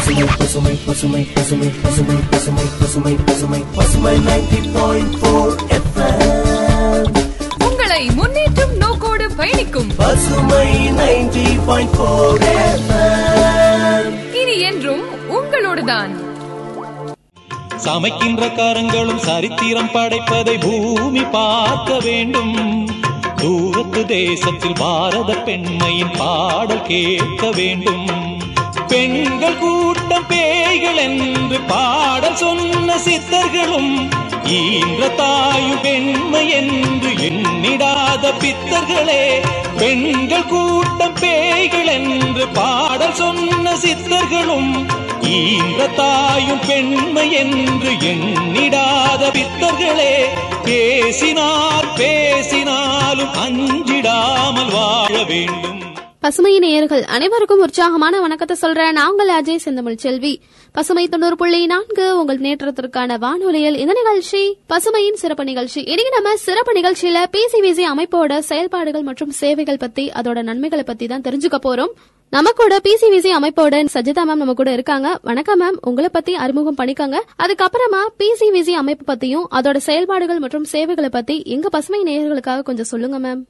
பசுமை பசுமை பசுமை பசுமை பசுமை பசுமை பசுமை பசுமை பசுமை நைன்டி பாயிண்ட் போர் உங்களை முன்னேற்றும் நோக்கோடு பயணிக்கும். பசுமை நைன்டி பாயிண்ட் போர் இனி என்றும் உங்களோடுதான். சமைக்கின்ற கரங்களும் சரித்திரம் படைப்பதை பூமி பார்க்க வேண்டும். தூரத்து தேசத்தில் பாரத பெண்மையின் பாடல் கேட்க வேண்டும். பெண்கள் கூட்டம் பேய்கள் என்று பாடல் சொன்ன சித்தர்களும் ஈன்ற தாயும் பெண்மை என்று எண்ணிடாத பித்தர்களே பெண்கள் கூட்டம் பேய்கள் என்று பாடல் சொன்ன சித்தர்களும் ஈன்ற தாயும் பெண்மை என்று எண்ணிடாத பித்தர்களே பேசினார் பேசினாலும் அஞ்சிடாமல் வாழ வேண்டும். பசுமை நேயர்கள் அனைவருக்கும் உற்சாகமான வணக்கத்தை சொல்றேன். நாங்கள் அஜய் செந்தமிழ் செல்வி. பசுமை தொண்ணூறு புள்ளி நான்கு உங்கள் நேற்றத்திற்கான வானொலியில் இந்த நிகழ்ச்சி பசுமையின் சிறப்பு நிகழ்ச்சி. இன்னைக்கு நம்ம சிறப்பு நிகழ்ச்சியில பிசிவிசி அமைப்போட செயல்பாடுகள் மற்றும் சேவைகள் பத்தி அதோட நன்மைகளை பத்தி தான் தெரிஞ்சுக்க போறோம். நம்ம கூட பிசிவிசி அமைப்போட சஜிதா மேம் நம்ம கூட இருக்காங்க. வணக்கம் மேம் உங்களை பத்தி அறிமுகம் பண்ணிக்கோங்க. அதுக்கப்புறமா பிசிபிசி அமைப்பு பத்தியும் அதோட செயல்பாடுகள் மற்றும் சேவைகளை பத்தி எங்க பசுமை நேயர்களுக்காக கொஞ்சம் சொல்லுங்க மேம்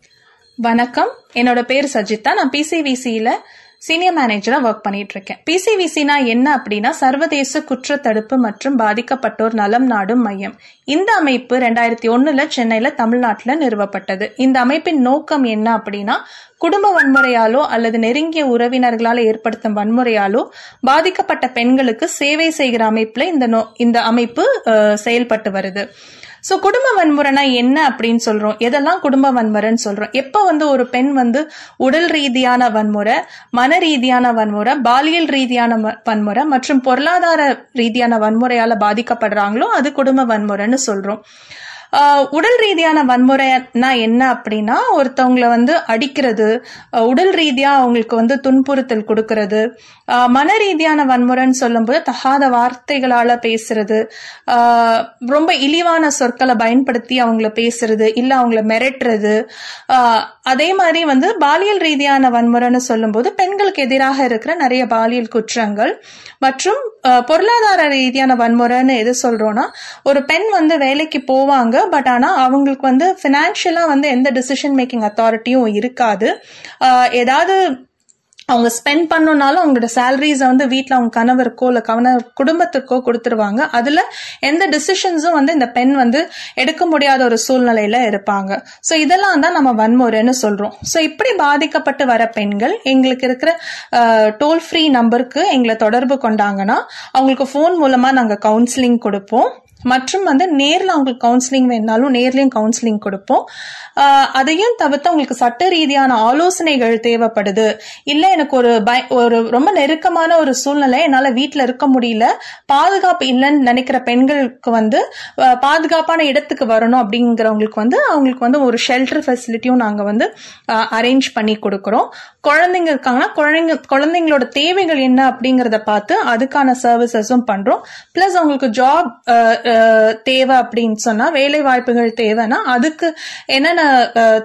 வணக்கம். என்னோட பேர் சஜிதா. நான் பிசிவிசியில சீனியர் மேனேஜரா ஒர்க் பண்ணிட்டு இருக்கேன் பிசிவிசினா என்ன அப்படின்னா சர்வதேச குற்ற தடுப்பு மற்றும் பாதிக்கப்பட்டோர் நலம் நாடும் மையம். இந்த அமைப்பு ரெண்டாயிரத்தி ஒன்னுல சென்னையில தமிழ்நாட்டில் நிறுவப்பட்டது. இந்த அமைப்பின் நோக்கம் என்ன அப்படின்னா குடும்ப வன்முறையாலோ அல்லது நெருங்கிய உறவினர்களால் ஏற்படுத்தும் வன்முறையாலோ பாதிக்கப்பட்ட பெண்களுக்கு சேவை செய்கிற அமைப்புல இந்த நோ- இந்த அமைப்பு செயல்பட்டு வருது. சோ குடும்ப வன்முறைனா என்ன அப்படின்னு சொல்றோம்? எதெல்லாம் குடும்ப வன்முறைன்னு சொல்றோம்? எப்ப வந்து ஒரு பெண் வந்து உடல் ரீதியான வன்முறை மன ரீதியான வன்முறை பாலியல் ரீதியான வன்முறை மற்றும் பொருளாதார ரீதியான வன்முறையால பாதிக்கப்படுறாங்களோ அது குடும்ப வன்முறைன்னு சொல்றோம். உடல் ரீதியான வன்முறைனா என்ன அப்படின்னா ஒருத்தவங்கள வந்து அடிக்கிறது உடல் ரீதியா அவங்களுக்கு வந்து துன்புறுத்தல் கொடுக்கறது மன ரீதியான வன்முறைன்னு சொல்லும்போது தகாத வார்த்தைகளால பேசுறது ரொம்ப இழிவான சொற்களை பயன்படுத்தி அவங்கள பேசுறது இல்ல அவங்கள மிரட்டுறது அதே மாதிரி வந்து பாலியல் ரீதியான வன்முறைன்னு சொல்லும்போது பெண்களுக்கு எதிராக இருக்கிற நிறைய பாலியல் குற்றங்கள் மற்றும் பொருளாதார ரீதியான வன்முறைன்னு எது சொல்றோம்னா ஒரு பெண் வந்து வேலைக்கு போவாங்க பட் ஆனா அவங்களுக்கு வந்து பினான்சியலா வந்து எந்த டிசிஷன் மேக்கிங் அத்தாரிட்டியும் இருக்காது. ஏதாவது அவங்க ஸ்பெண்ட் பண்ணணும்னாலும் அவங்களோட சேலரிஸை வந்து வீட்டில் அவங்க கணவருக்கோ இல்லை கணவர் குடும்பத்துக்கோ கொடுத்துருவாங்க. அதில் எந்த டிசிஷன்ஸும் வந்து இந்த பெண் வந்து எடுக்க முடியாத ஒரு சூழ்நிலையில இருப்பாங்க. ஸோ இதெல்லாம் தான் நம்ம வன்முறைன்னு சொல்றோம். ஸோ இப்படி பாதிக்கப்பட்டு வர பெண்கள் எங்களுக்கு இருக்கிற டோல் ஃப்ரீ நம்பருக்கு எங்களை தொடர்பு கொண்டாங்கன்னா அவங்களுக்கு ஃபோன் மூலமா நாங்கள் கவுன்சிலிங் கொடுப்போம். மற்றும் வந்து நேரில் அவங்களுக்கு கவுன்சிலிங் வேணாலும் நேர்லேயும் கவுன்சிலிங் கொடுப்போம். அதையும் தவிர்த்து அவங்களுக்கு சட்ட ரீதியான ஆலோசனைகள் தேவைப்படுது. இல்லை எனக்கு ஒரு பய ஒரு ரொம்ப நெருக்கமான ஒரு சூழ்நிலை என்னால் வீட்டில் இருக்க முடியல பாதுகாப்பு இல்லைன்னு நினைக்கிற பெண்களுக்கு வந்து பாதுகாப்பான இடத்துக்கு வரணும் அப்படிங்கிறவங்களுக்கு வந்து அவங்களுக்கு வந்து ஒரு ஷெல்டர் ஃபெசிலிட்டியும் நாங்கள் வந்து அரேஞ்ச் பண்ணி கொடுக்குறோம். குழந்தைங்க இருக்காங்கன்னா குழந்தைங்க குழந்தைங்களோட தேவைகள் என்ன அப்படிங்கிறத பார்த்து அதுக்கான சர்வீசஸும் பண்ணுறோம் ப்ளஸ் அவங்களுக்கு ஜாப் தேவை அப்படின்னு சொன்னா வேலை வாய்ப்புகள் தேவைன்னா அதுக்கு என்னென்ன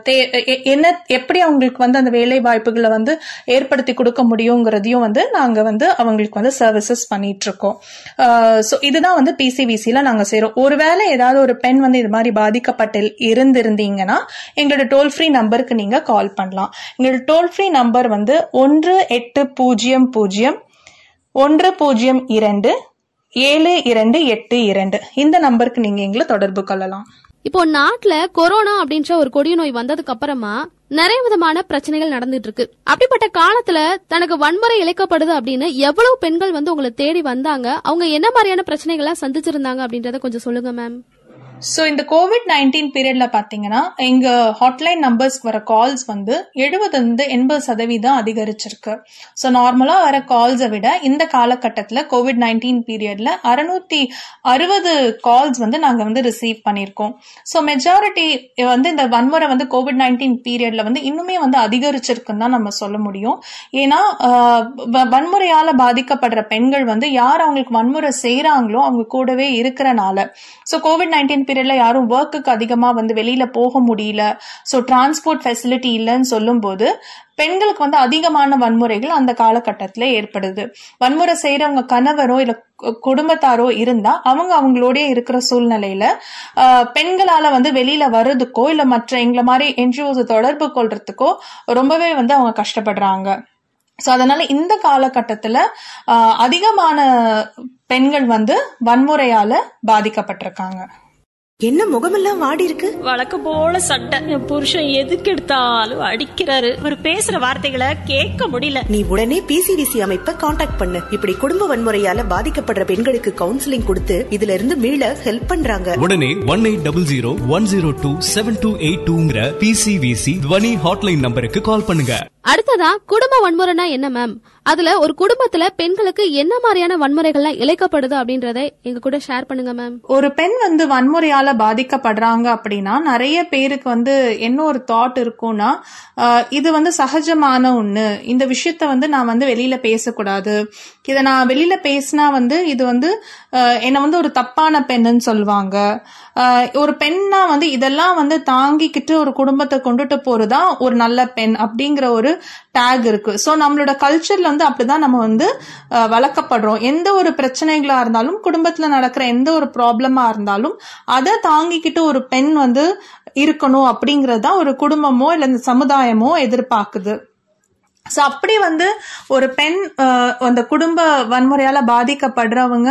தே- எ- என்ன எப்படி அவங்களுக்கு வந்து அந்த வேலை வாய்ப்புகளை வந்து ஏற்படுத்தி கொடுக்க முடியுங்கிறதையும் வந்து நாங்க வந்து அவங்களுக்கு வந்து சர்வீசஸ் பண்ணிட்டு இருக்கோம் ஸோ இதுதான் வந்து பிசிவிசில நாங்க செய்யறோம் ஒருவேளை ஏதாவது ஒரு பெண் வந்து இது மாதிரி பாதிக்கப்பட்டு இருந்திருந்தீங்கன்னா எங்களோட டோல் ஃப்ரீ நம்பருக்கு நீங்க கால் பண்ணலாம். எங்களோட டோல் ஃப்ரீ நம்பர் வந்து ஒன்று எட்டு பூஜ்ஜியம் பூஜ்ஜியம் ஒன்று பூஜ்ஜியம் இரண்டு ஏழு இரண்டு எட்டு இரண்டு. இந்த நம்பருக்கு நீங்க எங்களை தொடர்பு கொள்ளலாம். இப்போ நாட்டுல கொரோனா அப்படின்ற ஒரு கொடிய நோய் வந்ததுக்கு அப்புறமா நிறைய விதமான பிரச்சனைகள் நடந்துட்டு இருக்கு. அப்படிப்பட்ட காலத்துல தனக்கு வன்முறை இழைக்கப்படுது அப்படின்னு எவ்வளவு பெண்கள் வந்து உங்களை தேடி வந்தாங்க? அவங்க என்ன மாதிரியான பிரச்சனைகளை சந்திச்சிருந்தாங்க அப்படின்றத கொஞ்சம் சொல்லுங்க மேம் ஸோ இந்த கோவிட் நைன்டீன் பீரியட்ல பாத்தீங்கன்னா எங்க ஹாட்லைன் நம்பர்ஸ்க்கு வர கால்ஸ் வந்து எழுபதுலேருந்து எண்பது சதவீதம் அதிகரிச்சிருக்கு. ஸோ நார்மலா வர கால்ஸை விட இந்த காலகட்டத்தில் கோவிட் நைன்டீன் பீரியட்ல அறுநூத்தி அறுபது கால்ஸ் வந்து நாங்க வந்து ரிசீவ் பண்ணியிருக்கோம் ஸோ மெஜாரிட்டி வந்து இந்த வன்முறை வந்து கோவிட் நைன்டீன் பீரியட்ல வந்து இன்னுமே வந்து அதிகரிச்சிருக்குன்னு தான் நம்ம சொல்ல முடியும். ஏன்னா வ- வன்முறையால பாதிக்கப்படுற பெண்கள் வந்து யார் அவங்களுக்கு வன்முறை செய்யறாங்களோ அவங்க கூடவே இருக்கிறனால. ஸோ கோவிட் நைன்டீன் பீரியட்ல யாரும் ஒர்க்குக்கு அதிகமா வந்து வெளியில போக முடியல. ஸோ டிரான்ஸ்போர்ட் ஃபெசிலிட்டி இல்லைன்னு சொல்லும்போது பெண்களுக்கு வந்து அதிகமான வன்முறைகள் அந்த காலகட்டத்தில் ஏற்படுது. வன்முறை செய்யறவங்க கணவரோ இல்ல கு- குடும்பத்தாரோ இருந்தா அவங்க அவங்களோடய இருக்கிற சூழ்நிலையில பெண்களால வந்து வெளியில வர்றதுக்கோ இல்ல மற்ற எங்களை மாதிரி என்ஜிஓஸ் தொடர்பு கொள்றதுக்கோ ரொம்பவே வந்து அவங்க கஷ்டப்படுறாங்க. சோ அதனால இந்த காலகட்டத்துல அதிகமான பெண்கள் வந்து வன்முறையால பாதிக்கப்பட்டிருக்காங்க. என்ன முகமெல்லாம் வாடி இருக்கு வழக்கம் போல சட்டை. என் புருஷன் எதுக்கு எடுத்தாலும் அடிக்கிறாரு. அவர் பேசுற வார்த்தைகளை கேட்க முடியல. நீ உடனே பிசிவிசி அமைப்பை காண்டாக்ட் பண்ணு. இப்படி குடும்ப வன்முறையால பாதிக்கப்படுற பெண்களுக்கு கவுன்சிலிங் கொடுத்து இதுல இருந்து மீள ஹெல்ப் பண்றாங்க. உடனே one eight double zero one zero two seven two eight டூங்கிற PCVC துவனி ஹாட்லைன் நம்பருக்கு கால் பண்ணுங்க. அடுத்ததா குடும்ப வன்முறைனா என்ன மேம் அதுல ஒரு குடும்பத்துல பெண்களுக்கு என்ன மாதிரியான வன்முறைகள்லாம் இழைக்கப்படுது அப்படின்றத எங்க கூட ஷேர் பண்ணுங்க மேம் ஒரு பெண் வந்து வன்முறையால பாதிக்கப்படுறாங்க அப்படின்னா நிறைய பேருக்கு வந்து என்ன ஒரு தாட் இருக்கும்னா இது வந்து சகஜமான ஒண்ணு. இந்த விஷயத்த வந்து நான் வந்து வெளியில பேசக்கூடாது. இதை நான் வெளியில பேசினா வந்து இது வந்து என்னை வந்து ஒரு தப்பான பெண்ணுன்னு சொல்லுவாங்க. ஒரு பெண்ணா வந்து இதெல்லாம் வந்து தாங்கிக்கிட்டு ஒரு குடும்பத்தை கொண்டுட்டு போறதுதான் ஒரு நல்ல பெண் அப்படிங்கிற ஒரு டேக் இருக்கு. ஸோ நம்மளோட கல்ச்சர்ல வந்து அப்படிதான் நம்ம வந்து வளர்க்கப்படுறோம். எந்த ஒரு பிரச்சனைகளா இருந்தாலும் குடும்பத்துல நடக்கிற எந்த ஒரு ப்ராப்ளமா இருந்தாலும் அதை தாங்கிக்கிட்டு ஒரு பெண் வந்து இருக்கணும் அப்படிங்கறது தான் ஒரு குடும்பமோ இல்ல இந்த சமுதாயமோ எதிர்பார்க்குது. சோ அப்படி வந்து ஒரு பெண் அந்த குடும்ப வன்முறையால பாதிக்கப்படுறவங்க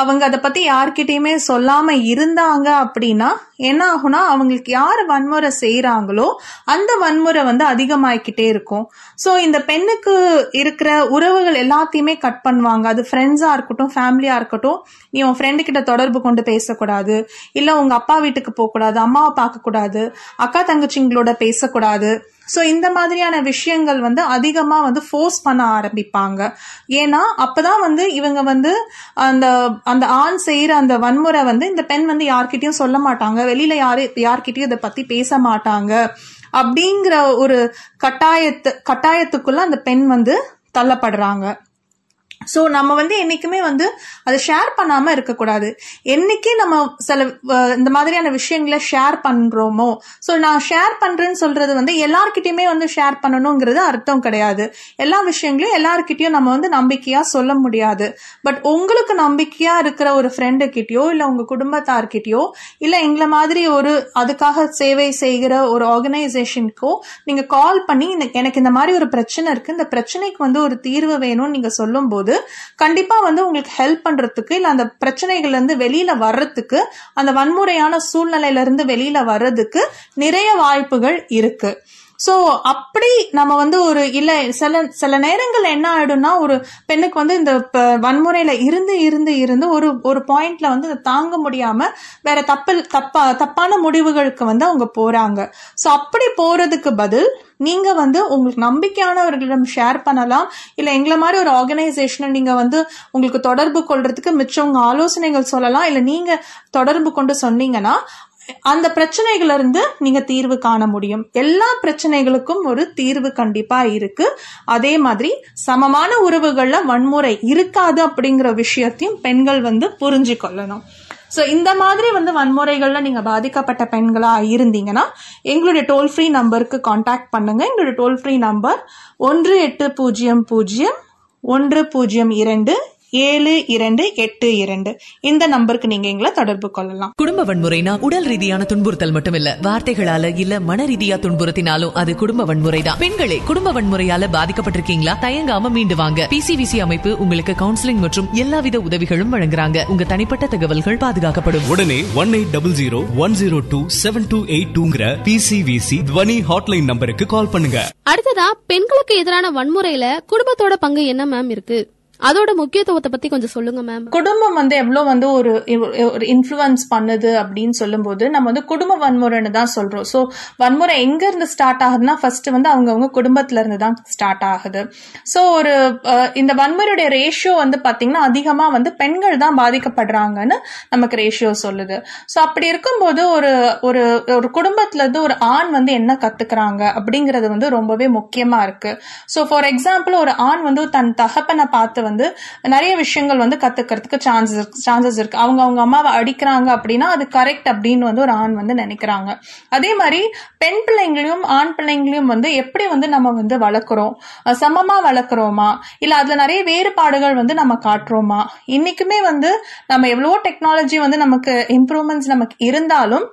அவங்க அதை பத்தி யார்கிட்டயுமே சொல்லாம இருந்தாங்க அப்படின்னா என்ன ஆகும்னா அவங்களுக்கு யார் வன்முறை செய்யறாங்களோ அந்த வன்முறை வந்து அதிகமாயிக்கிட்டே இருக்கும். சோ இந்த பெண்ணுக்கு இருக்கிற உறவுகள் எல்லாத்தையுமே கட் பண்ணுவாங்க. அது ஃப்ரெண்ட்ஸா இருக்கட்டும் ஃபேமிலியா இருக்கட்டும். நீ உன் ஃப்ரெண்டு கிட்ட தொடர்பு கொண்டு பேசக்கூடாது. இல்ல உங்க அப்பா வீட்டுக்கு போகக்கூடாது அம்மாவை பார்க்க கூடாது அக்கா தங்கச்சிங்களோட பேசக்கூடாது. ஸோ இந்த மாதிரியான விஷயங்கள் வந்து அதிகமாக வந்து ஃபோர்ஸ் பண்ண ஆரம்பிப்பாங்க. ஏன்னா அப்போதான் வந்து இவங்க வந்து அந்த அந்த ஆண் செய்கிற அந்த வன்முறை வந்து இந்த பெண் வந்து யார்கிட்டயும் சொல்ல மாட்டாங்க. வெளியில் யாரு யார்கிட்டயும் இதை பற்றி பேச மாட்டாங்க. அப்படிங்கிற ஒரு கட்டாயத்து கட்டாயத்துக்குள்ள அந்த பெண் வந்து தள்ளப்படுறாங்க. ஸோ நம்ம வந்து என்னைக்குமே வந்து அதை ஷேர் பண்ணாமல் இருக்கக்கூடாது. என்னைக்கு நம்ம சில இந்த மாதிரியான விஷயங்களை ஷேர் பண்ணுறோமோ ஸோ நான் ஷேர் பண்ணுறேன்னு சொல்கிறது வந்து எல்லார்கிட்டயுமே வந்து ஷேர் பண்ணணுங்கிறது அர்த்தம் கிடையாது. எல்லா விஷயங்களையும் எல்லார்கிட்டயும் நம்ம வந்து நம்பிக்கையாக சொல்ல முடியாது. பட் உங்களுக்கு நம்பிக்கையாக இருக்கிற ஒரு ஃப்ரெண்டு கிட்டயோ உங்கள் உங்க குடும்பத்தார்கிட்டயோ இல்லை எங்களை மாதிரி ஒரு அதுக்காக சேவை செய்கிற ஒரு ஆர்கனைசேஷனுக்கோ நீங்கள் கால் பண்ணி எனக்கு இந்த மாதிரி ஒரு பிரச்சனை இருக்குது இந்த பிரச்சனைக்கு வந்து ஒரு தீர்வு வேணும்னு நீங்கள் சொல்லும்போது போது கண்டிப்பா வந்து உங்களுக்கு ஹெல்ப் பண்றதுக்கு இல்ல அந்த பிரச்சனைகள்ல இருந்து வெளியில வர்றதுக்கு அந்த வன்முறையான சூழ்நிலையில இருந்து வெளியில வர்றதுக்கு நிறைய வாய்ப்புகள் இருக்கு. சோ அப்படி நம்ம வந்து ஒரு இல்ல சில சில நேரங்கள் என்ன ஆயிடும்னா ஒரு பெண்ணுக்கு வந்து இந்த வன்முறையில இருந்து இருந்து இருந்து ஒரு ஒரு பாயிண்ட்ல வந்து இதை தாங்க முடியாம வேற தப்பு தப்பா தப்பான முடிவுகளுக்கு வந்து அவங்க போறாங்க. சோ அப்படி போறதுக்கு பதில் நீங்க வந்து உங்களுக்கு நம்பிக்கையானவர்களிடம் ஷேர் பண்ணலாம். இல்ல எங்களை மாதிரி ஒரு ஆர்கனைசேஷனை நீங்க வந்து உங்களுக்கு தொடர்பு கொள்றதுக்கு மிச்சவங்க ஆலோசனைகள் சொல்லலாம். இல்ல நீங்க தொடர்பு கொண்டு சொன்னீங்கன்னா அந்த பிரச்சனைகள் இருந்து நீங்க தீர்வு காண முடியும். எல்லா பிரச்சனைகளுக்கும் ஒரு தீர்வு கண்டிப்பா இருக்கு. அதே மாதிரி சமமான உறவுகள்ல வன்முறை இருக்காது அப்படிங்கிற விஷயத்தையும் பெண்கள் வந்து புரிஞ்சு கொள்ளணும் ஸோ இந்த மாதிரி வந்து வன்முறைகள்ல நீங்க பாதிக்கப்பட்ட பெண்களா இருந்தீங்கன்னா எங்களுடைய டோல் ஃப்ரீ நம்பருக்கு காண்டாக்ட் பண்ணுங்க. எங்களுடைய டோல் ஃப்ரீ நம்பர் ஒன்று எட்டு பூஜ்ஜியம் பூஜ்ஜியம் ஒன்று பூஜ்ஜியம் இரண்டு ஏழு இரண்டு எட்டு இரண்டு. இந்த நம்பருக்கு நீங்க எங்களை தொடர்பு கொள்ளலாம். குடும்ப வன்முறைனா உடல் ரீதியான துன்புறுத்தல் மட்டுமில்ல. வார்த்தைகளால இல்ல மன ரீதியா துன்புறுத்தினாலும் அது குடும்ப வன்முறை தான் பெண்களே குடும்ப வன்முறையால பாதிக்கப்பட்டிருக்கீங்களா? தயங்காம மீண்டு வாங்க. பிசிவிசி அமைப்பு உங்களுக்கு கவுன்சிலிங் மற்றும் எல்லாவித உதவிகளும் வழங்குறாங்க. உங்க தனிப்பட்ட தகவல்கள் பாதுகாக்கப்படும். உடனே one eight double zero one zero two seven two eight டூங்கிற PCVC துவனி ஹாட்லைன் நம்பருக்கு கால் பண்ணுங்க. அடுத்ததா பெண்களுக்கு எதிரான வன்முறையில குடும்பத்தோட பங்கு என்ன மேம் இருக்கு? அதோட முக்கியத்துவத்தை பத்தி கொஞ்சம் சொல்லுங்க மேம் குடும்பம் வந்து எவ்வளவு வந்து ஒரு ஒரு இன்ஃப்ளூயன்ஸ் பண்ணுது அப்படின்னு சொல்லும்போது நம்ம வந்து குடும்ப வன்முறைன்னு தான் சொல்றோம். சோ வன்முறை எங்க இருந்து ஸ்டார்ட் ஆகுதுன்னா ஃபர்ஸ்ட் வந்து அவங்கவுங்க குடும்பத்துல இருந்து தான் ஸ்டார்ட் ஆகுது. சோ ஒரு இந்த வன்முறையுடைய ரேஷியோ வந்து பாத்தீங்கன்னா அதிகமா வந்து பெண்கள் தான் பாதிக்கப்படுறாங்கன்னு நமக்கு ரேஷியோ சொல்லுது. சோ அப்படி இருக்கும்போது ஒரு ஒரு ஒரு குடும்பத்துல இருந்து ஒரு ஆண் வந்து என்ன கத்துக்கிறாங்க அப்படிங்கறது வந்து ரொம்பவே முக்கியமா இருக்கு. சோ ஃபார் எக்ஸாம்பிள் ஒரு ஆண் வந்து தன் தகப்பனை பார்த்து வந்து நிறைய விஷயங்கள் வந்து கத்துக்கிறதுக்கு சான்சஸ் சான்சஸ் இருக்கு. அவங்க அவங்க அம்மாவை அடிக்கிறாங்க அப்படின்னா அது கரெக்ட் அப்படின்னு வந்து ஒரு ஆண் வந்து நினைக்கிறாங்க. அதே மாதிரி பெண் பிள்ளைங்களையும் ஆண் பிள்ளைங்களையும் வந்து எப்படி வந்து நம்ம வந்து வளர்க்குறோம்? சமமா வளர்க்குறோமா? இல்ல அதுல நிறைய வேறுபாடுகள் வந்து நம்ம காட்டுறோமா? இன்னைக்குமே வந்து நம்ம எவ்வளவோ டெக்னாலஜி வந்து நமக்கு இம்ப்ரூவ்மெண்ட்ஸ் நமக்கு இருந்தாலும்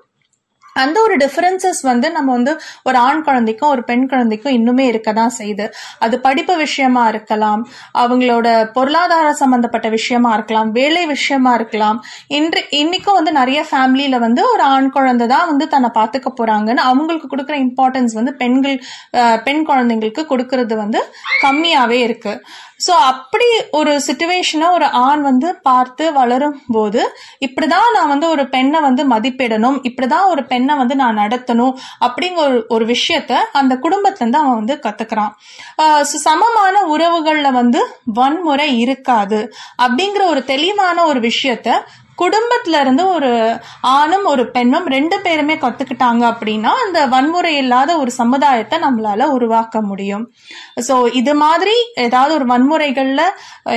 அந்த ஒரு டிஃபரன்சஸ் வந்து நம்ம வந்து ஒரு ஆண் குழந்தைக்கும் ஒரு பெண் குழந்தைக்கும் இன்னுமே இருக்க தான் செய்யுது. அது படிப்பு விஷயமா இருக்கலாம் அவங்களோட பொருளாதார சம்பந்தப்பட்ட விஷயமா இருக்கலாம் வேலை விஷயமா இருக்கலாம். இன்று இன்னைக்கும் வந்து நிறைய ஃபேமிலியில வந்து ஒரு ஆண் குழந்தை தான் வந்து தன்னை பார்த்துக்க போறாங்கன்னு அவங்களுக்கு கொடுக்குற இம்பார்ட்டன்ஸ் வந்து பெண்கள் பெண் குழந்தைங்களுக்கு கொடுக்கறது வந்து கம்மியாவே இருக்கு. ஸோ அப்படி ஒரு சுச்சுவேஷனை ஒரு ஆண் வந்து பார்த்து வளரும் போது இப்படிதான் நான் வந்து ஒரு பெண்ணை வந்து மதிப்பிடணும் இப்படிதான் ஒரு பெண்ணை வந்து நான் நடத்தணும் அப்படிங்கிற ஒரு ஒரு விஷயத்த அந்த குடும்பத்துல இருந்து அவன் வந்து கத்துக்கிறான். ஆஹ் சமமான உறவுகள்ல வந்து வன்முறை இருக்காது அப்படிங்கிற ஒரு தெளிவான ஒரு விஷயத்த குடும்பத்துல இருந்து ஒரு ஆணும் ஒரு பெண்ணும் ரெண்டு பேருமே கத்துக்கிட்டாங்க அப்படின்னா அந்த வன்முறை இல்லாத ஒரு சமுதாயத்தை நம்மளால உருவாக்க முடியும். சோ இது மாதிரி ஏதாவது ஒரு வன்முறைகள்ல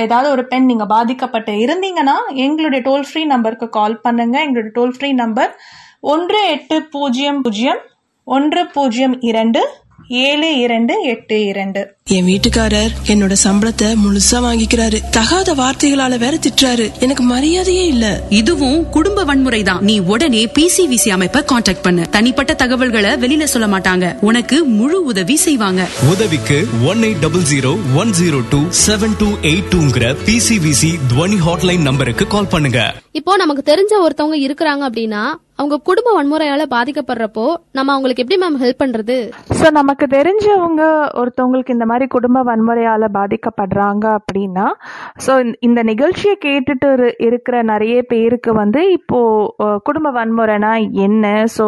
ஏதாவது ஒரு பெண் நீங்க பாதிக்கப்பட்டு இருந்தீங்கன்னா எங்களுடைய டோல் ஃப்ரீ நம்பருக்கு கால் பண்ணுங்க. எங்களுடைய டோல் ஃப்ரீ நம்பர் ஒன்று எட்டு பூஜ்ஜியம் பூஜ்ஜியம் ஒன்று பூஜ்ஜியம் இரண்டு ஏழு இரண்டு எட்டு இரண்டு. என் வீட்டுக்காரர் என்னோட சம்பளத்தை முழுசா வாங்கிக்கிறாரு. தகாத வார்த்தைகளால வேற திட்டுறாரு. எனக்கு மரியாதையே இல்ல. இதுவும் குடும்ப வன்முறை தான் நீ உடனே பிசிவிசி அமைப்பை காண்டாக்ட் பண்ணு. தனிப்பட்ட தகவல்களை வெளியில சொல்ல மாட்டாங்க. உனக்கு முழு உதவி செய்வாங்க. உதவிக்கு one eight double zero one zero two seven two eight டூங்கிற PCVC துவனி ஹாட்லைன் நம்பருக்கு கால் பண்ணுங்க. இப்போ நமக்கு தெரிஞ்ச ஒருத்தவங்க இருக்கிறாங்க அப்படின்னா அவங்க குடும்ப வன்முறையால பாதிக்கப்படுறப்போ நம்ம அவங்களுக்கு எப்படி மேம் ஹெல்ப் பண்றது? ஸோ நமக்கு தெரிஞ்சவங்க ஒருத்தவங்களுக்கு இந்த மாதிரி குடும்ப வன்முறையால் பாதிக்கப்படுறாங்க அப்படின்னா ஸோ இந்த நிகழ்ச்சியை கேட்டுட்டு இரு- இருக்கிற நிறைய பேருக்கு வந்து இப்போ குடும்ப வன்முறைனா என்ன? ஸோ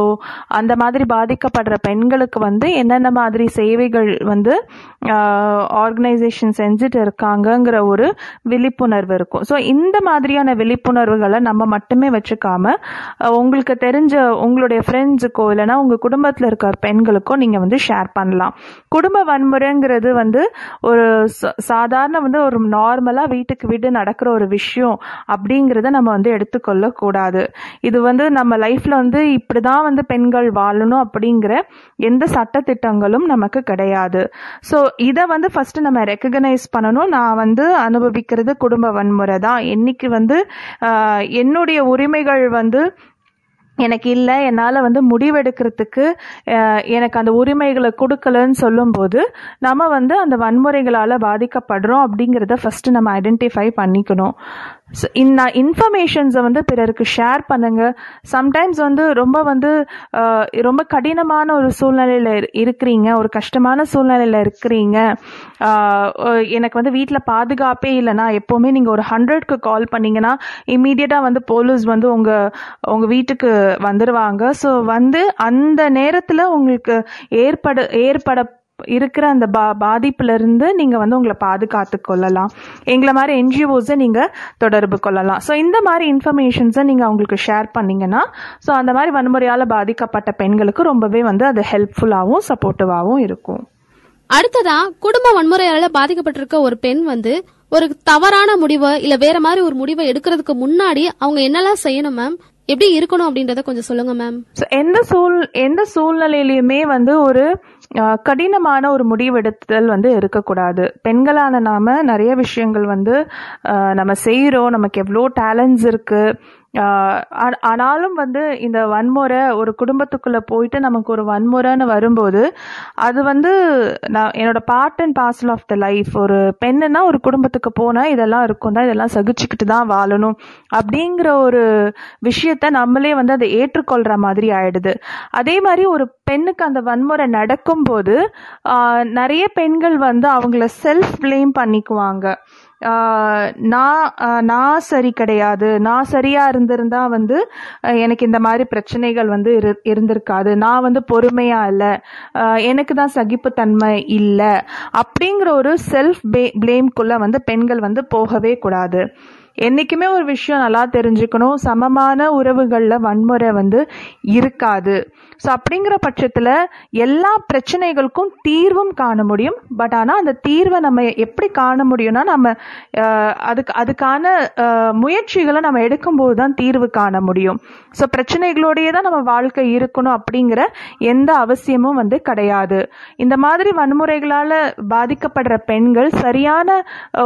அந்த மாதிரி பாதிக்கப்படுற பெண்களுக்கு வந்து என்னென்ன மாதிரி சேவைகள் வந்து ஆர்கனைசேஷன் செஞ்சுட்டு இருக்காங்கங்கிற ஒரு விழிப்புணர்வு இருக்கும். ஸோ இந்த மாதிரியான விழிப்புணர்வுகளை நம்ம மட்டுமே வச்சுக்காம உங்களுக்கு தெரிஞ்ச உங்களுடைய ஃப்ரெண்ட்ஸுக்கோ இல்லைன்னா உங்கள் குடும்பத்தில் இருக்கிற பெண்களுக்கோ நீங்கள் வந்து ஷேர் பண்ணலாம். குடும்ப வன்முறைங்கிறது வந்து ஒரு சாதாரண வந்து ஒரு நார்மலாக வீட்டுக்கு வீடு நடக்கிற ஒரு விஷயம் அப்படிங்கிறத நம்ம வந்து எடுத்துக்கொள்ளக்கூடாது. இது வந்து நம்ம லைஃப்பில் வந்து இப்படி தான் வந்து பெண்கள் வாழணும் அப்படிங்கிற எந்த சட்டத்திட்டங்களும் நமக்கு கிடையாது. ஸோ இதை வந்து ஃபர்ஸ்ட் நம்ம ரெக்கக்னைஸ் பண்ணணும். நான் வந்து அனுபவிக்கிறது குடும்ப வன்முறை தான். என்னைக்கு வந்து என்னுடைய உரிமைகள் வந்து எனக்கு இல்லை என்னால் வந்து முடிவெடுக்கிறதுக்கு எனக்கு அந்த உரிமைகளை கொடுக்கலன்னு சொல்லும்போது நம்ம வந்து அந்த வன்முறைகளால் பாதிக்கப்படுறோம் அப்படிங்கிறத ஃபஸ்ட்டு நம்ம ஐடென்டிஃபை பண்ணிக்கணும். ஸோ இந்த இன்ஃபர்மேஷன்ஸை வந்து பிறருக்கு ஷேர் பண்ணுங்க. சம்டைம்ஸ் வந்து ரொம்ப வந்து ரொம்ப கடினமான ஒரு சூழ்நிலையில் இருக்கிறீங்க. ஒரு கஷ்டமான சூழ்நிலையில் இருக்கிறீங்க. எனக்கு வந்து வீட்டில் பாதுகாப்பே இல்லைன்னா எப்போவுமே நீங்கள் ஒரு ஹண்ட்ரட்க்கு கால் பண்ணீங்கன்னா இம்மீடியட்டாக வந்து போலீஸ் வந்து உங்கள் உங்கள் வீட்டுக்கு வந்துடுவாங்க ஸோ வந்து அந்த நேரத்தில் உங்களுக்கு ஏற்பட ஏற்பட இருக்கிற அந்த பா பாதிப்புல இருந்து நீங்க வந்து உங்களை பாதுகாத்து கொள்ளலாம். எங்களை மாதிரி என்ஜிஓஸை நீங்க தொடர்பு கொள்ளலாம். ஸோ இந்த மாதிரி இன்ஃபர்மேஷன்ஸை நீங்க அவங்களுக்கு ஷேர் பண்ணீங்கன்னா ஸோ அந்த மாதிரி வன்முறையால பாதிக்கப்பட்ட பெண்களுக்கு ரொம்பவே வந்து அது ஹெல்ப்ஃபுல்லாகவும் சப்போர்ட்டிவாகவும் இருக்கும். அடுத்ததா குடும்ப வன்முறையால பாதிக்கப்பட்டிருக்க ஒரு பெண் வந்து ஒரு தவறான முடிவை இல்ல வேற மாதிரி ஒரு முடிவை எடுக்கிறதுக்கு முன்னாடி அவங்க என்னெல்லாம் செய்யணும் மேம் எப்படி இருக்கணும் அப்படின்றத கொஞ்சம் சொல்லுங்க மேம் எந்த சூழ் எந்த சூழ்நிலையிலையுமே வந்து ஒரு கடினமான ஒரு முடிவெடுத்தல் வந்து இருக்கக்கூடாது. பெண்களான நாம நிறைய விஷயங்கள் வந்து நம்ம செய்கிறோம் நமக்கு எவ்வளோ டேலண்ட்ஸ் இருக்குது ஆனாலும் வந்து இந்த வன்முறை ஒரு குடும்பத்துக்குள்ள போயிட்டு நமக்கு ஒரு வன்முறைன்னு வரும்போது அது வந்து நான் என்னோட part and parcel of the life ஒரு பெண்ணுன்னா ஒரு குடும்பத்துக்கு போனால் இதெல்லாம் இருக்கும் தான் இதெல்லாம் சகிச்சுக்கிட்டு தான் வாழணும் அப்படிங்கிற ஒரு விஷயத்த நம்மளே வந்து அதை ஏற்றுக்கொள்கிற மாதிரி ஆயிடுது. அதே மாதிரி ஒரு பெண்ணுக்கு அந்த வன்முறை நடக்கும்போது நிறைய பெண்கள் வந்து அவங்கள செல்ஃப் பிளேம் பண்ணிக்குவாங்க. நான் நான் சரி கிடையாது. நான் சரியாக இருந்திருந்தா வந்து எனக்கு இந்த மாதிரி பிரச்சனைகள் வந்து இரு இருந்திருக்காது. நான் வந்து பொறுமையாக இல்லை. எனக்கு தான் சகிப்புத்தன்மை இல்லை. அப்படிங்கிற ஒரு செல்ஃப் பே ப்ளேம்குள்ளே வந்து பெண்கள் வந்து போகவே கூடாது. என்றைக்குமே ஒரு விஷயம் நல்லா தெரிஞ்சுக்கணும். சமமான உறவுகளில் வன்முறை வந்து இருக்காது. ஸோ அப்படிங்கிற பட்சத்தில் எல்லா பிரச்சனைகளுக்கும் தீர்வும் காண முடியும். பட் ஆனால் அந்த தீர்வை நம்ம எப்படி காண முடியும்னா நம்ம அதுக்கு அதுக்கான முயற்சிகளை நம்ம எடுக்கும்போது தான் தீர்வு காண முடியும். ஸோ பிரச்சனைகளோடையே தான் நம்ம வாழ்க்கை இருக்கணும் அப்படிங்கிற எந்த அவசியமும் வந்து கிடையாது. இந்த மாதிரி வன்முறைகளால் பாதிக்கப்படுற பெண்கள் சரியான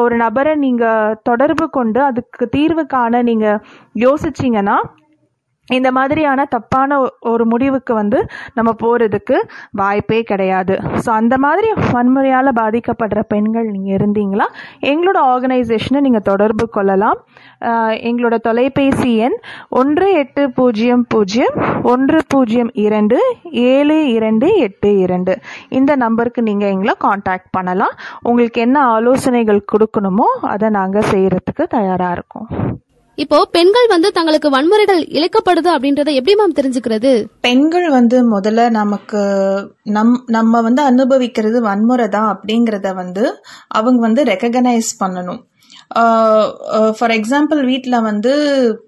ஒரு நபரை நீங்கள் தொடர்பு கொண்டு அது அதுக்கு தீர்வு காண நீங்கள் யோசிச்சிங்கன்னா இந்த மாதிரியான தப்பான ஒரு முடிவுக்கு வந்து நம்ம போகிறதுக்கு வாய்ப்பே கிடையாது. ஸோ அந்த மாதிரி வன்முறையால் பாதிக்கப்படுற பெண்கள் நீங்கள் இருந்தீங்களா? எங்களோட ஆர்கனைசேஷனை நீங்கள் தொடர்பு கொள்ளலாம். எங்களோட தொலைபேசி எண் ஒன்று எட்டு பூஜ்ஜியம் பூஜ்ஜியம் ஒன்று பூஜ்ஜியம் இரண்டு ஏழு இரண்டு எட்டு இரண்டு. இந்த நம்பருக்கு நீங்கள் எங்களை காண்டாக்ட் பண்ணலாம். உங்களுக்கு என்ன ஆலோசனைகள் கொடுக்கணுமோ அதை நாங்கள் செய்கிறதுக்கு தயாராக இருக்கோம். இப்போ பெண்கள் வந்து தங்களுக்கு வன்முறைகள் இழைக்கப்படுது அப்படின்றத எப்படி மேம் தெரிஞ்சுக்கிறது? பெண்கள் வந்து முதல்ல நமக்கு நம் நம்ம வந்து அனுபவிக்கிறது வன்முறை தான் அப்படிங்கிறத வந்து அவங்க வந்து ரெக்கக்னைஸ் பண்ணணும். ஃபார் எக்ஸாம்பிள் வீட்டில் வந்து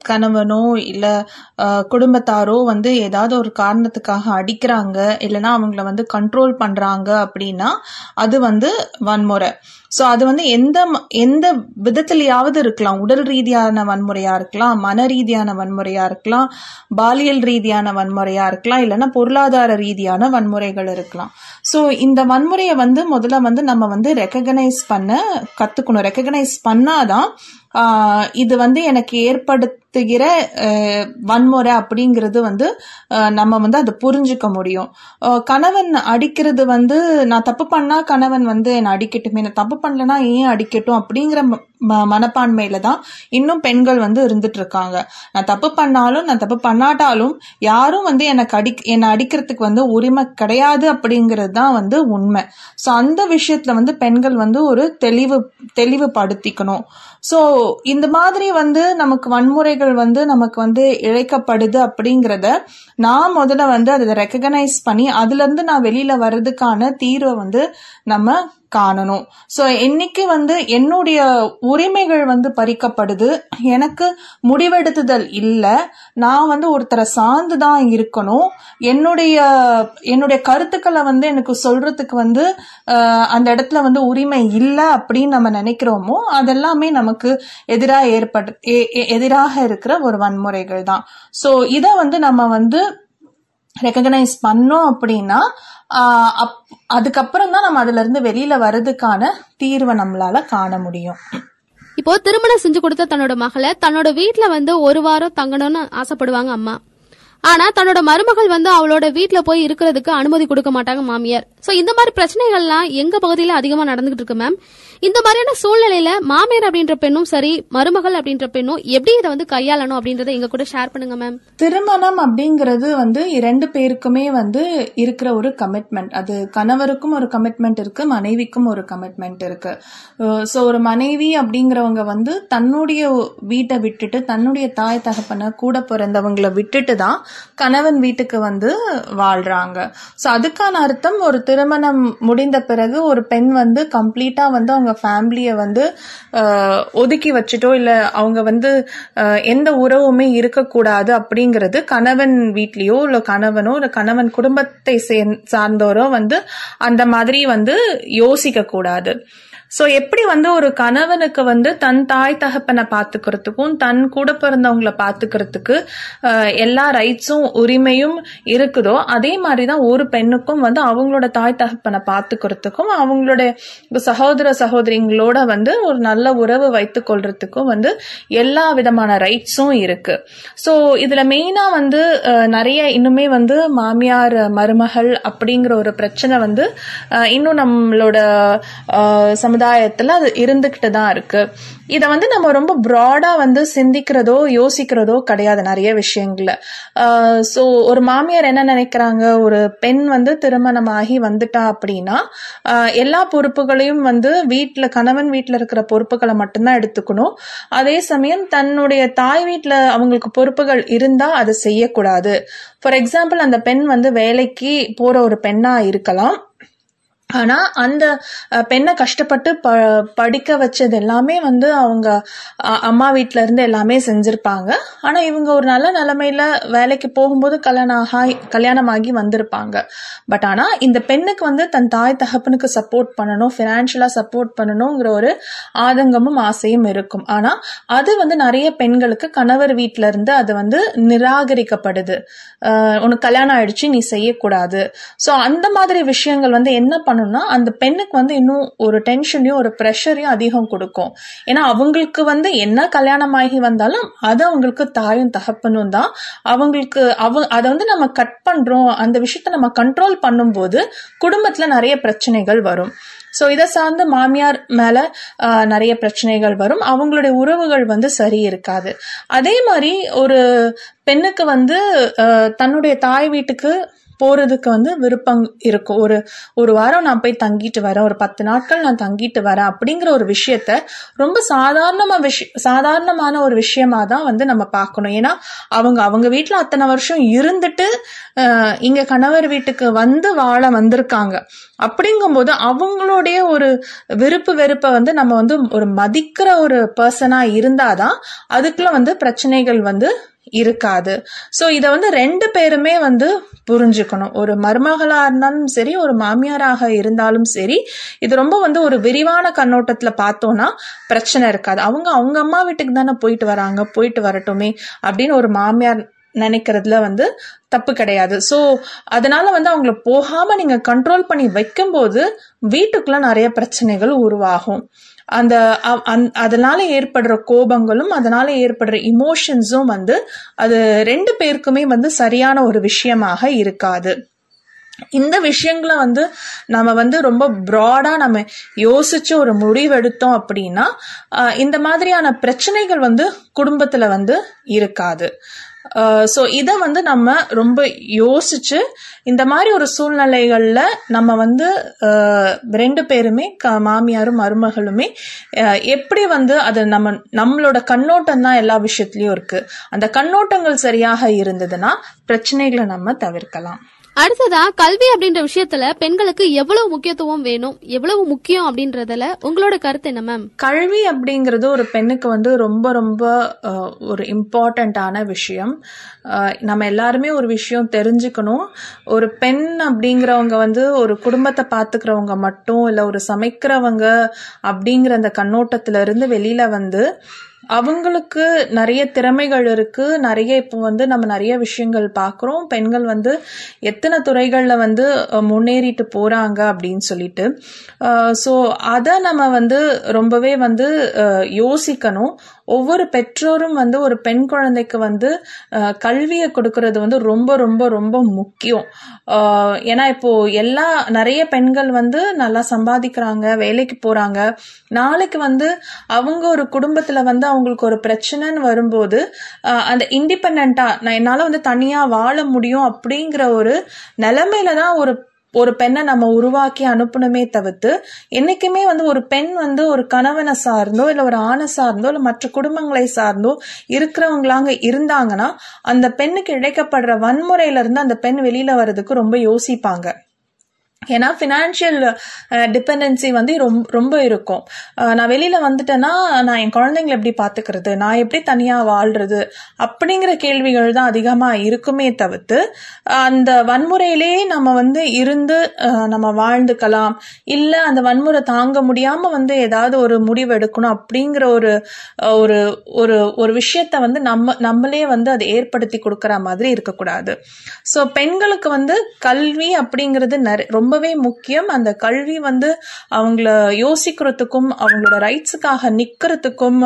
கணவனோ இல்லை குடும்பத்தாரோ வந்து ஏதாவது ஒரு காரணத்துக்காக அடிக்கிறாங்க இல்லைன்னா அவங்கள வந்து கண்ட்ரோல் பண்ணுறாங்க அப்படின்னா அது வந்து வன்முறை. ஸோ அது வந்து எந்த எந்த விதத்துலையாவது இருக்கலாம். உடல் ரீதியான வன்முறையா இருக்கலாம் மன ரீதியான வன்முறையா இருக்கலாம் பாலியல் ரீதியான வன்முறையா இருக்கலாம் இல்லைன்னா பொருளாதார ரீதியான வன்முறைகள் இருக்கலாம். ஸோ இந்த வன்முறையை வந்து முதல்ல வந்து நம்ம வந்து ரெக்கக்னைஸ் பண்ண கத்துக்கணும். ரெக்கக்னைஸ் பண்ணாதான் இது வந்து எனக்கு ஏற்படுத்துகிற வன்முறை அப்படிங்கிறது வந்து நம்ம வந்து அதை புரிஞ்சுக்க முடியும். கணவன் அடிக்கிறது வந்து நான் தப்பு பண்ணா கணவன் வந்து என்னை அடிக்கட்டுமே நான் தப்பு பண்ணலனா ஏன் அடிக்கட்டும் அப்படிங்கிற ம- ம- மனப்பான்மையில தான் இன்னும் பெண்கள் வந்து இருந்துட்டு இருக்காங்க நான் தப்பு பண்ணாலும் நான் தப்பு பண்ணாட்டாலும் யாரும் வந்து எனக்கு அடி என்னை அடிக்கிறதுக்கு வந்து உரிமை கிடையாது அப்படிங்கிறது தான் வந்து உண்மை. ஸோ அந்த விஷயத்துல வந்து பெண்கள் வந்து ஒரு தெளிவு தெளிவுபடுத்திக்கணும். ஸோ இந்த மாதிரி வந்து நமக்கு வன்முறைகள் வந்து நமக்கு வந்து இழைக்கப்படுது அப்படிங்கிறத நான் முதல்ல வந்து அதை ரெக்கக்னைஸ் பண்ணி அதுலேருந்து நான் வெளியில் வர்றதுக்கான தீர்வை வந்து நம்ம காணணும். ஸோ இன்னைக்கு வந்து என்னுடைய உரிமைகள் வந்து பறிக்கப்படுது. எனக்கு முடிவெடுத்துதல் இல்லை. நான் வந்து ஒருத்தரை சார்ந்து தான் இருக்கணும். என்னுடைய என்னுடைய கருத்துக்களை வந்து எனக்கு சொல்றதுக்கு வந்து அந்த இடத்துல வந்து உரிமை இல்லை அப்படின்னு நம்ம நினைக்கிறோமோ அதெல்லாமே நமக்கு எதிராக ஏற்படு எ- எதிராக இருக்கிற ஒரு வன்முறைகள் தான். ஸோ இதை வந்து நம்ம வந்து ரெக்கக்னைஸ் பண்ணோம் அப்படின்னா அப்- அதுக்கப்புறம் தான் நம்ம அதுல இருந்து வெளியில வர்றதுக்கான தீர்வை நம்மளால காண முடியும். இப்போ திருமணம் செஞ்சு கொடுத்த தன்னோட மகளை தன்னோட வீட்டுல வந்து ஒரு வாரம் தங்கணும்னு ஆசைப்படுவாங்க அம்மா. ஆனா தன்னோட மருமகள் வந்து அவளோட வீட்டுல போய் இருக்கிறதுக்கு அனுமதி கொடுக்க மாட்டாங்க மாமியார். சோ இந்த மாதிரி பிரச்சனைகள்லாம் எங்க பகுதியில அதிகமா நடந்துகிட்டு இருக்கு மேம் இந்த மாதிரியான சூழ்நிலையில மாமியார் அப்படின்ற பெண்ணும் சரி மருமகள் அப்படின்ற பெண்ணும் எப்படி இதை வந்து கையாளணும் அப்படின்றத எங்க கூட ஷேர் பண்ணுங்க மேம் திருமணம் அப்படிங்கிறது வந்து இரண்டு பேருக்குமே வந்து இருக்கிற ஒரு கமிட்மெண்ட் அது கணவருக்கும் ஒரு கமிட்மெண்ட் இருக்கு மனைவிக்கும் ஒரு கமிட்மெண்ட் இருக்கு. ஸோ ஒரு மனைவி அப்படிங்கிறவங்க வந்து தன்னுடைய வீட்டை விட்டுட்டு தன்னுடைய தாய் தகப்பனை கூட பிறந்தவங்களை விட்டுட்டு தான் கணவன் வீட்டுக்கு வந்து வாழ்றாங்க. ஸோ அதுக்கான அர்த்தம் ஒரு திருமணம் முடிந்த பிறகு ஒரு பெண் வந்து கம்ப்ளீட்டா வந்து அவங்க அவங்க ஃபேமிலியை வந்து ஒதுக்கி வச்சுட்டோ இல்லை அவங்க வந்து எந்த உறவுமே இருக்கக்கூடாது அப்படிங்கிறது கணவன் வீட்லேயோ இல்லை கணவனோ இல்லை கணவன் குடும்பத்தை சேர்ந்- சார்ந்தோரோ வந்து அந்த மாதிரி வந்து யோசிக்க கூடாது சோ எப்படி வந்து ஒரு கணவனுக்கு வந்து தன் தாய் தகப்பனை பாத்துக்கிறதுக்கும் தன் கூட பிறந்தவங்கள பாத்துக்கிறதுக்கு எல்லா ரைட்ஸும் உரிமையும் இருக்குதோ அதே மாதிரிதான் ஒரு பெண்ணுக்கும் வந்து அவங்களோட தாய் தகப்பனை பாத்துக்கிறதுக்கும் அவங்களோட சகோதர சகோதரிங்களோட வந்து ஒரு நல்ல உறவு வைத்துக் கொள்றதுக்கும் வந்து எல்லா விதமான ரைட்ஸும் இருக்கு. சோ இதுல மெயினா வந்து நிறைய இன்னுமே வந்து மாமியார் மருமகள் அப்படிங்கிற ஒரு பிரச்சனை வந்து இன்னும் நம்மளோட சமுதாய சமுதாயத்துல அது இருந்துகிட்டு தான் இருக்கு. இத வந்து நம்ம ரொம்ப ப்ராடா வந்து சிந்திக்கிறதோ யோசிக்கிறதோ கிடையாது நிறைய விஷயங்கள்ல ஸோ ஒரு மாமியார் என்ன நினைக்கிறாங்க? ஒரு பெண் வந்து திருமணமாகி வந்துட்டா அப்படின்னா எல்லா பொறுப்புகளையும் வந்து வீட்டில் கணவன் வீட்டில் இருக்கிற பொறுப்புகளை மட்டும்தான் எடுத்துக்கணும். அதே சமயம் தன்னுடைய தாய் வீட்டில் அவங்களுக்கு பொறுப்புகள் இருந்தா அதை செய்யக்கூடாது. ஃபார் எக்ஸாம்பிள் அந்த பெண் வந்து வேலைக்கு போற ஒரு பெண்ணா இருக்கலாம். ஆனா அந்த பெண்ணை கஷ்டப்பட்டு ப படிக்க வச்சது எல்லாமே வந்து அவங்க அம்மா வீட்ல இருந்து எல்லாமே செஞ்சிருப்பாங்க. ஆனா இவங்க ஒரு நல்ல நிலைமையில வேலைக்கு போகும்போது கல்யாணம் ஆகி கல்யாணம் ஆகி வந்திருப்பாங்க. பட் ஆனா இந்த பெண்ணுக்கு வந்து தன் தாய் தகப்பனுக்கு சப்போர்ட் பண்ணணும் ஃபினான்ஷியலா சப்போர்ட் பண்ணணுங்கிற ஒரு ஆதங்கமும் ஆசையும் இருக்கும். ஆனா அது வந்து நிறைய பெண்களுக்கு கணவர் வீட்ல இருந்து அது வந்து நிராகரிக்கப்படுது. உனக்கு கல்யாணம் ஆயிடுச்சு நீ செய்யக்கூடாது. ஸோ அந்த மாதிரி விஷயங்கள் வந்து என்ன பண்ணும்னா அந்த பெண்ணுக்கு வந்து இன்னும் ஒரு டென்ஷனையும் ஒரு ப்ரெஷரையும் அதிகம் கொடுக்கும். ஏன்னா அவங்களுக்கு வந்து என்ன கல்யாணம் ஆகி வந்தாலும் அது அவங்களுக்கு தாயும் தகப்பனும் தான். அவங்களுக்கு அவ அதை வந்து நம்ம கட் பண்றோம் அந்த விஷயத்த நம்ம கண்ட்ரோல் பண்ணும்போது குடும்பத்துல நிறைய பிரச்சனைகள் வரும். ஸோ இதை சார்ந்து மாமியார் மேல நிறைய பிரச்சனைகள் வரும். அவங்களுடைய உறவுகள் வந்து சரி இருக்காது. அதே மாதிரி ஒரு பெண்ணுக்கு வந்து தன்னுடைய தாய் வீட்டுக்கு போறதுக்கு வந்து விருப்பம் இருக்கும் ஒரு ஒரு வாரம் நான் போய் தங்கிட்டு வரேன். ஒரு பத்து நாட்கள் நான் தங்கிட்டு வரேன் அப்படிங்கிற ஒரு விஷயத்த ரொம்ப சாதாரணமா விஷய சாதாரணமான ஒரு விஷயமா தான் வந்து நம்ம பார்க்கணும். ஏன்னா அவங்க அவங்க வீட்டில் அத்தனை வருஷம் இருந்துட்டு இங்கே இங்க கணவர் வீட்டுக்கு வந்து வாழ வந்திருக்காங்க. அப்படிங்கும்போது அவங்களுடைய ஒரு விருப்பு வெறுப்பை வந்து நம்ம வந்து ஒரு மதிக்கிற ஒரு பர்சனா இருந்தாதான் அதுக்குள்ள வந்து பிரச்சனைகள் வந்து இருக்காது. சோ இத வந்து ரெண்டு பேருமே வந்து புரிஞ்சுக்கணும். ஒரு மருமகளா இருந்தாலும் சரி ஒரு மாமியாராக இருந்தாலும் சரி இது ரொம்ப வந்து ஒரு விரிவான கண்ணோட்டத்துல பார்த்தோம்னா பிரச்சனை இருக்காது. அவங்க அவங்க அம்மா வீட்டுக்கு தானே போயிட்டு வராங்க போயிட்டு வரட்டுமே அப்படின்னு ஒரு மாமியார் நினைக்கிறதுல வந்து தப்பு கிடையாது. சோ அதனால வந்து அவங்கள போகாம நீங்க கண்ட்ரோல் பண்ணி வைக்கும்போது வீட்டுக்குள்ள நிறைய பிரச்சனைகள் உருவாகும். அந்த அதனால ஏற்படுற கோபங்களும் அதனால ஏற்படுற இமோஷன்ஸும் வந்து அது ரெண்டு பேருக்குமே வந்து சரியான ஒரு விஷயமாக இருக்காது. இந்த விஷயங்களை வந்து நம்ம வந்து ரொம்ப ப்ராடா நம்ம யோசிச்சு ஒரு முடிவெடுத்தோம் அப்படின்னா இந்த மாதிரியான பிரச்சனைகள் வந்து குடும்பத்துல வந்து இருக்காது. ஸோ இதை வந்து நம்ம ரொம்ப யோசிச்சு இந்த மாதிரி ஒரு சூழ்நிலைகள்ல நம்ம வந்து ஆஹ் ரெண்டு பேருமே க- மாமியாரும் மருமகளுமே எப்படி வந்து அது நம்ம நம்மளோட கண்ணோட்டம் தான் எல்லா விஷயத்துலேயும் இருக்கு. அந்த கண்ணோட்டங்கள் சரியாக இருந்ததுன்னா பிரச்சனைகளை நம்ம தவிர்க்கலாம். அடுத்ததா கல்வி அப்படின்ற விஷயத்துல பெண்களுக்கு எவ்வளவு முக்கியத்துவம் வேணும்? எவ்வளவு முக்கியம் அப்படின்றதுல உங்களோட கருத்து என்ன மேம் கல்வி அப்படிங்கிறது ஒரு பெண்ணுக்கு வந்து ரொம்ப ரொம்ப ஒரு இம்பார்ட்டண்ட்டான விஷயம். நம்ம எல்லாருமே ஒரு விஷயம் தெரிஞ்சுக்கணும். ஒரு பெண் அப்படிங்கிறவங்க வந்து ஒரு குடும்பத்தை பார்த்துக்கிறவங்க மட்டும் இல்லை ஒரு சமைக்கிறவங்க அப்படிங்கிற அந்த கண்ணோட்டத்துல இருந்து வெளியில வந்து அவங்களுக்கு நிறைய திறமைகள் இருக்கு. நிறைய இப்போ வந்து நம்ம நிறைய விஷயங்கள் பார்க்குறோம் பெண்கள் வந்து எத்தனை துறைகளில் வந்து அஹ், முன்னேறிட்டு போறாங்க அப்படின்னு சொல்லிட்டு. ஸோ அதை நம்ம வந்து ரொம்பவே வந்து அஹ், யோசிக்கணும். ஒவ்வொரு பெற்றோரும் வந்து ஒரு பெண் குழந்தைக்கு வந்து கல்வியை கொடுக்கறது வந்து ரொம்ப ரொம்ப ரொம்ப முக்கியம். ஏன்னா இப்போ எல்லா நிறைய பெண்கள் வந்து நல்லா சம்பாதிக்கிறாங்க வேலைக்கு போறாங்க. நாளைக்கு வந்து அவங்க ஒரு குடும்பத்துல வந்து அவங்களுக்கு ஒரு பிரச்சனைன்னு வரும்போது அந்த இண்டிபெண்டா நான் என்னால வந்து தனியா வாழ முடியும் அப்படிங்கிற ஒரு நிலைமையில தான் ஒரு ஒரு பெண்ணை நம்ம உருவாக்கி அனுப்பணுமே தவிர்த்து என்னைக்குமே வந்து ஒரு பெண் வந்து ஒரு கணவனை சார்ந்தோ இல்ல ஒரு ஆணை சார்ந்தோ இல்ல மற்ற குடும்பங்களை சார்ந்தோ இருக்கிறவங்களாங்க இருந்தாங்கன்னா அந்த பெண்ணுக்கு இழைக்கப்படுற வன்முறையில இருந்து அந்த பெண் வெளியில வர்றதுக்கு ரொம்ப யோசிப்பாங்க. ஏன்னா ஃபினான்ஷியல் டிபெண்டன்சி வந்து ரொம்ப ரொம்ப இருக்கும். நான் வெளியில் வந்துட்டேன்னா நான் என் குழந்தைங்களை எப்படி பார்த்துக்கிறது நான் எப்படி தனியாக வாழ்றது? அப்படிங்கிற கேள்விகள் தான் அதிகமாக இருக்குமே தவிர்த்து அந்த வன்முறையிலே நம்ம வந்து இருந்து நம்ம வாழ்ந்துக்கலாம். இல்லை அந்த வன்முறை தாங்க முடியாமல் வந்து ஏதாவது ஒரு முடிவு எடுக்கணும் அப்படிங்கிற ஒரு ஒரு ஒரு ஒரு விஷயத்த வந்து நம்ம நம்மளே வந்து அதை ஏற்படுத்தி கொடுக்குற மாதிரி இருக்கக்கூடாது. ஸோ பெண்களுக்கு வந்து கல்வி அப்படிங்கிறது நிறைய ரொம்பவே முக்கியம். அந்த கல்வி வந்து அவங்கள யோசிக்கிறதுக்கும் அவங்களோட ரைட்ஸுக்காக நிக்கிறதுக்கும்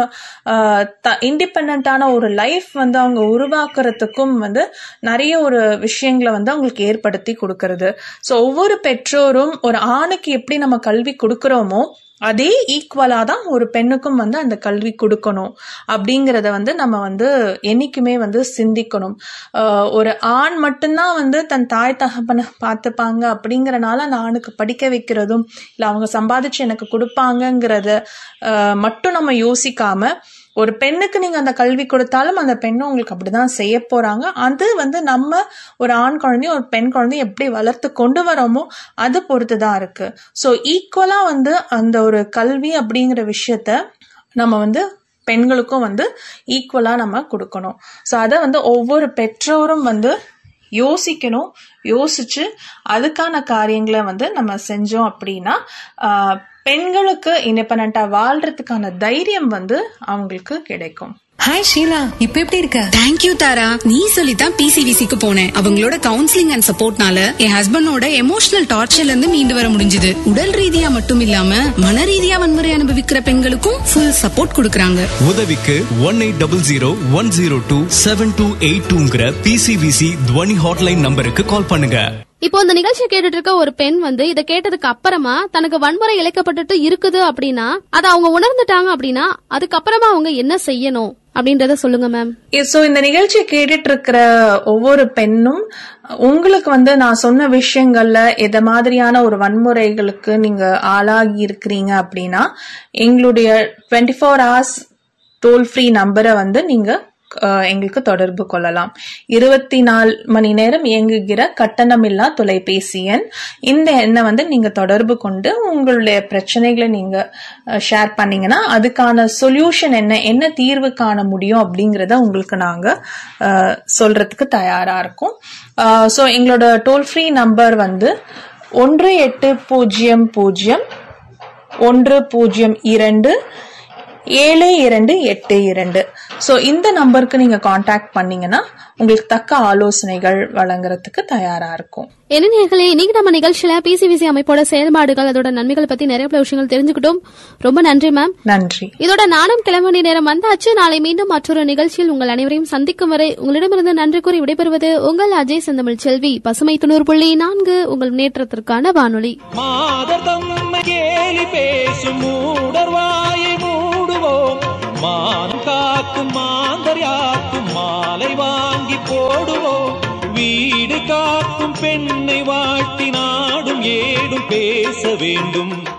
இண்டிபெண்டான ஒரு லைஃப் வந்து அவங்க உருவாக்குறதுக்கும் வந்து நிறைய ஒரு விஷயங்களை வந்து அவங்களுக்கு ஏற்படுத்தி கொடுக்கறது. ஸோ ஒவ்வொரு பெற்றோரும் ஒரு ஆணுக்கு எப்படி நம்ம கல்வி கொடுக்குறோமோ அதே ஈக்குவலாக தான் ஒரு பெண்ணுக்கும் வந்து அந்த கல்வி கொடுக்கணும் அப்படிங்கிறத வந்து நம்ம வந்து என்றைக்குமே வந்து சிந்திக்கணும். ஒரு ஆண் மட்டும்தான் வந்து தன் தாய் தகப்பனை பார்த்துப்பாங்க அப்படிங்கிறனால அந்த ஆணுக்கு படிக்க வைக்கிறதும் இல்லை அவங்க சம்பாதிச்சு எனக்கு கொடுப்பாங்கங்கிறத மட்டும் நம்ம யோசிக்காமல் ஒரு பெண்ணுக்கு நீங்க அந்த கல்வி கொடுத்தாலும் அந்த பெண்ணும் உங்களுக்கு அப்படிதான் செய்ய போறாங்க. அது வந்து நம்ம ஒரு ஆண் குழந்தையும் ஒரு பெண் குழந்தையும் எப்படி வளர்த்து கொண்டு வரோமோ அது பொறுத்து தான் இருக்கு ஸோ ஈக்குவலா வந்து அந்த ஒரு கல்வி அப்படிங்கிற விஷயத்த நம்ம வந்து பெண்களுக்கும் வந்து ஈக்குவலா நம்ம கொடுக்கணும். ஸோ அதை வந்து ஒவ்வொரு பெற்றோரும் வந்து யோசிக்கணும் யோசிச்சு அதுக்கான காரியங்களை வந்து நம்ம செஞ்சோம் அப்படின்னா பெண்களுக்கு இண்டிபெண்டா வாழ்றதுக்கான தைரியம் வந்து அவங்களுக்கு கிடைக்கும். ஹாய் ஷீலா இப்ப எப்படி இருக்க? தேங்க்யூ தாரா நீ சொல்லித்தான் பிசிவிசிக்கு போனேன். அவங்களோட கவுன்சிலிங் அண்ட் சப்போர்ட்னால என் ஹஸ்பண்டோட எமோஷனல் டார்ச்சர்ல இருந்து மீண்டு வர முடிஞ்சது. உடல் ரீதியா மட்டும் இல்லாம மன ரீதியா வன்முறை அனுபவிக்கிற பெண்களுக்கும் ஃபுல் சப்போர்ட் கொடுக்கறாங்க. உதவிக்கு one eight double zero one zero two seven two eight டூங்கிற PCVC துவனி ஹாட்லைன் நம்பருக்கு கால் பண்ணுங்க. இப்போ இந்த நிகழ்ச்சியை கேட்டுட்டு இருக்க ஒரு பெண் வந்து இதை கேட்டதுக்கு அப்புறமா தனக்கு வன்முறை இழைக்கப்பட்டுட்டு இருக்குது அப்படின்னா அதை அவங்க உணர்ந்துட்டாங்க அப்படின்னா அதுக்கப்புறமா அவங்க என்ன செய்யணும் அப்படின்றத சொல்லுங்க மேம் ஸோ இந்த நிகழ்ச்சியை கேட்டுட்டு இருக்கிற ஒவ்வொரு பெண்ணும் உங்களுக்கு வந்து நான் சொன்ன விஷயங்கள்ல எத மாதிரியான ஒரு வன்முறைகளுக்கு நீங்க ஆளாகி இருக்கிறீங்க அப்படின்னா எங்களுடைய twenty four hours toll free நம்பரை வந்து நீங்க எங்களுக்கு தொடர்பு கொள்ளலாம். இருபத்தி நாலு மணி நேரம் இயங்குகிற கட்டணமில்லா தொலைபேசி எண். இந்த எண்ணை வந்து நீங்க தொடர்பு கொண்டு உங்களுடைய பிரச்சனைகளை நீங்க ஷேர் பண்ணீங்கன்னா அதுக்கான சொல்யூஷன் என்ன என்ன தீர்வு காண முடியும் அப்படிங்கறத உங்களுக்கு நாங்க சொல்றதுக்கு தயாரா இருக்கோம். ஸோ எங்களோட டோல் ஃப்ரீ நம்பர் வந்து ஒன்று எட்டு பூஜ்ஜியம் பூஜ்ஜியம் ஒன்று பூஜ்ஜியம் இரண்டு ஏழு இரண்டு எட்டு இரண்டு. ஸோ இந்த நம்பருக்கு நீங்க காண்டாக்ட் பண்ணீங்கன்னா உங்களுக்கு தக்க ஆலோசனைகள் வழங்குறதுக்கு தயாரா இருக்கும். என்ன நேர்களே இன்னைக்கு நம்ம நிகழ்ச்சியில பிசிவிசி அமைப்போட செயல்பாடுகள் அதோட நன்மைகள் பத்தி நிறைய பல விஷயங்கள் தெரிஞ்சுக்கிட்டோம். ரொம்ப நன்றி மேம் நன்றி. இதோட நானும் கிளம்ப நேரம் வந்தாச்சு. நாளை மீண்டும் மற்றொரு நிகழ்ச்சியில் உங்கள் அனைவரையும் சந்திக்கும் வரை உங்களிடமிருந்து நன்றி கூறி விடைபெறுவது உங்கள் அஜய் செந்தமிழ் செல்வி. பசுமை தொண்ணூறு புள்ளி நான்கு உங்கள் முன்னேற்றத்திற்கான வானொலி. பேசும் மூடர் வாயை காக்கும் மாந்தர்யாக்கும் மாலை வாங்கி போடுவோம். வீடு காக்கும் பெண்ணை வாட்டி நாடும் ஏடும் பேச வேண்டும்.